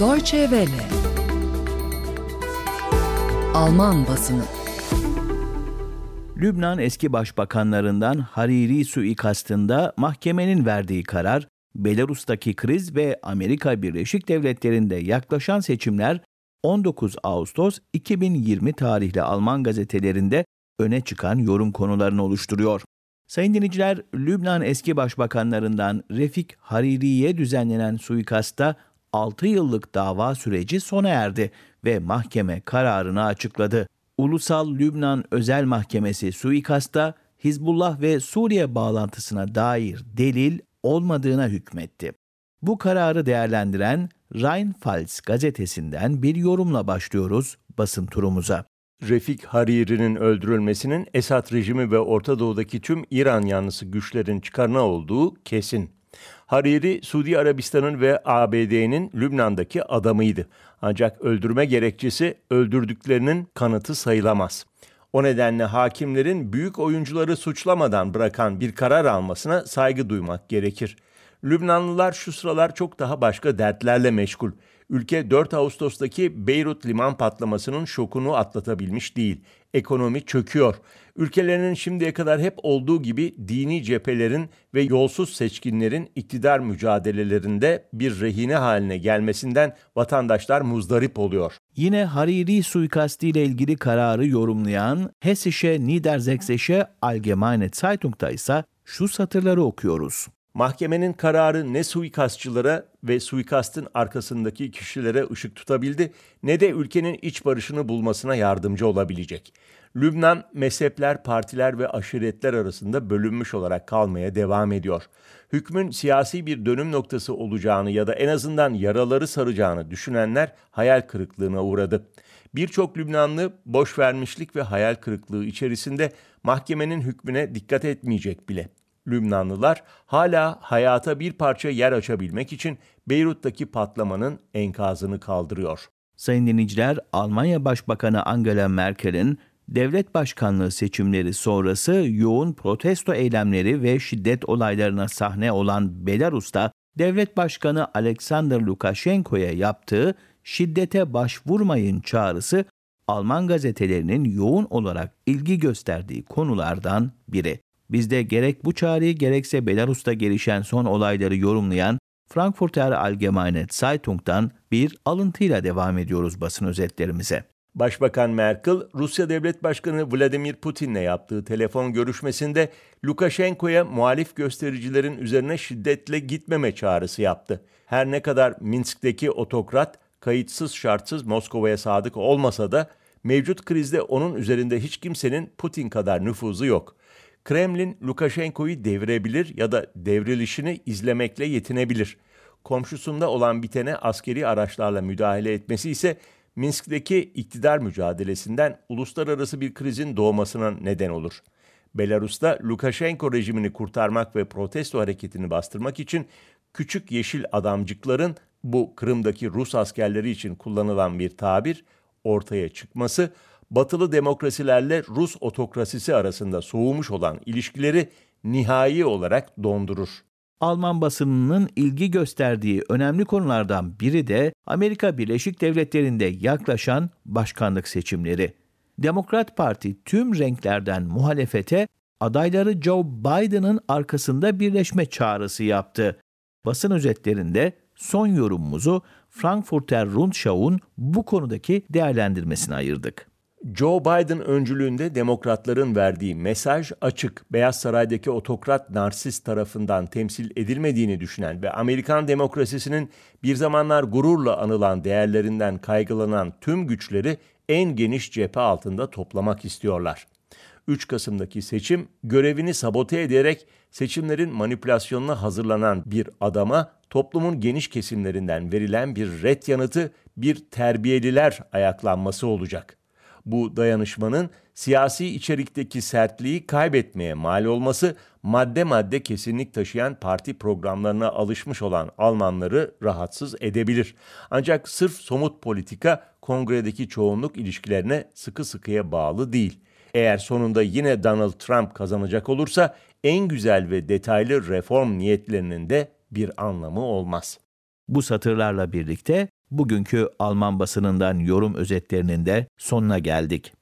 Deutsche Welle Alman basını Lübnan eski başbakanlarından Hariri suikastında mahkemenin verdiği karar, Belarus'taki kriz ve Amerika Birleşik Devletleri'nde yaklaşan seçimler 19 Ağustos 2020 tarihli Alman gazetelerinde öne çıkan yorum konularını oluşturuyor. Sayın dinleyiciler, Lübnan eski başbakanlarından Refik Hariri'ye düzenlenen suikasta 6 yıllık dava süreci sona erdi ve mahkeme kararını açıkladı. Ulusal Lübnan Özel Mahkemesi suikasta Hizbullah ve Suriye bağlantısına dair delil olmadığına hükmetti. Bu kararı değerlendiren Rheinpfalz gazetesinden bir yorumla başlıyoruz basın turumuza. Refik Hariri'nin öldürülmesinin Esad rejimi ve Orta Doğu'daki tüm İran yanlısı güçlerin çıkarına olduğu kesin. Hariri, Suudi Arabistan'ın ve ABD'nin Lübnan'daki adamıydı. Ancak öldürme gerekçesi öldürdüklerinin kanıtı sayılamaz. O nedenle hakimlerin büyük oyuncuları suçlamadan bırakan bir karar almasına saygı duymak gerekir. Lübnanlılar şu sıralar çok daha başka dertlerle meşgul. Ülke 4 Ağustos'taki Beyrut liman patlamasının şokunu atlatabilmiş değil. Ekonomi çöküyor. Ülkelerinin şimdiye kadar hep olduğu gibi dini cephelerin ve yolsuz seçkinlerin iktidar mücadelelerinde bir rehine haline gelmesinden vatandaşlar muzdarip oluyor. Yine Hariri suikasti ile ilgili kararı yorumlayan Hessische Niedersächsische Allgemeine Zeitung'da ise şu satırları okuyoruz. Mahkemenin kararı ne suikastçılara ve suikastın arkasındaki kişilere ışık tutabildi ne de ülkenin iç barışını bulmasına yardımcı olabilecek. Lübnan mezhepler, partiler ve aşiretler arasında bölünmüş olarak kalmaya devam ediyor. Hükmün siyasi bir dönüm noktası olacağını ya da en azından yaraları saracağını düşünenler hayal kırıklığına uğradı. Birçok Lübnanlı boş vermişlik ve hayal kırıklığı içerisinde mahkemenin hükmüne dikkat etmeyecek bile. Lübnanlılar hala hayata bir parça yer açabilmek için Beyrut'taki patlamanın enkazını kaldırıyor. Sayın dinleyiciler, Almanya Başbakanı Angela Merkel'in devlet başkanlığı seçimleri sonrası yoğun protesto eylemleri ve şiddet olaylarına sahne olan Belarus'ta devlet başkanı Alexander Lukashenko'ya yaptığı şiddete başvurmayın çağrısı Alman gazetelerinin yoğun olarak ilgi gösterdiği konulardan biri. Biz de gerek bu çağrıyı gerekse Belarus'ta gelişen son olayları yorumlayan Frankfurter Allgemeine Zeitung'dan bir alıntıyla devam ediyoruz basın özetlerimize. Başbakan Merkel, Rusya Devlet Başkanı Vladimir Putin'le yaptığı telefon görüşmesinde Lukashenko'ya muhalif göstericilerin üzerine şiddetle gitmeme çağrısı yaptı. Her ne kadar Minsk'teki otokrat kayıtsız şartsız Moskova'ya sadık olmasa da mevcut krizde onun üzerinde hiç kimsenin Putin kadar nüfuzu yok. Kremlin Lukashenko'yu devirebilir ya da devrilişini izlemekle yetinebilir. Komşusunda olan bitene askeri araçlarla müdahale etmesi ise Minsk'teki iktidar mücadelesinden uluslararası bir krizin doğmasına neden olur. Belarus'ta Lukashenko rejimini kurtarmak ve protesto hareketini bastırmak için küçük yeşil adamcıkların bu Kırım'daki Rus askerleri için kullanılan bir tabir ortaya çıkması batılı demokrasilerle Rus otokrasisi arasında soğumuş olan ilişkileri nihai olarak dondurur. Alman basınının ilgi gösterdiği önemli konulardan biri de Amerika Birleşik Devletleri'nde yaklaşan başkanlık seçimleri. Demokrat Parti tüm renklerden muhalefete adayları Joe Biden'ın arkasında birleşme çağrısı yaptı. Basın özetlerinde son yorumumuzu Frankfurter Rundschau'un bu konudaki değerlendirmesine ayırdık. Joe Biden öncülüğünde demokratların verdiği mesaj açık. Beyaz Saray'daki otokrat narsist tarafından temsil edilmediğini düşünen ve Amerikan demokrasisinin bir zamanlar gururla anılan değerlerinden kaygılanan tüm güçleri en geniş cephe altında toplamak istiyorlar. 3 Kasım'daki seçim görevini sabote ederek seçimlerin manipülasyonuna hazırlanan bir adama toplumun geniş kesimlerinden verilen bir ret yanıtı bir terbiyeliler ayaklanması olacak bu dayanışmanın siyasi içerikteki sertliği kaybetmeye mal olması madde madde kesinlik taşıyan parti programlarına alışmış olan Almanları rahatsız edebilir. Ancak sırf somut politika kongredeki çoğunluk ilişkilerine sıkı sıkıya bağlı değil. Eğer sonunda yine Donald Trump kazanacak olursa en güzel ve detaylı reform niyetlerinin de bir anlamı olmaz. Bu satırlarla birlikte bugünkü Alman basınından yorum özetlerinin de sonuna geldik.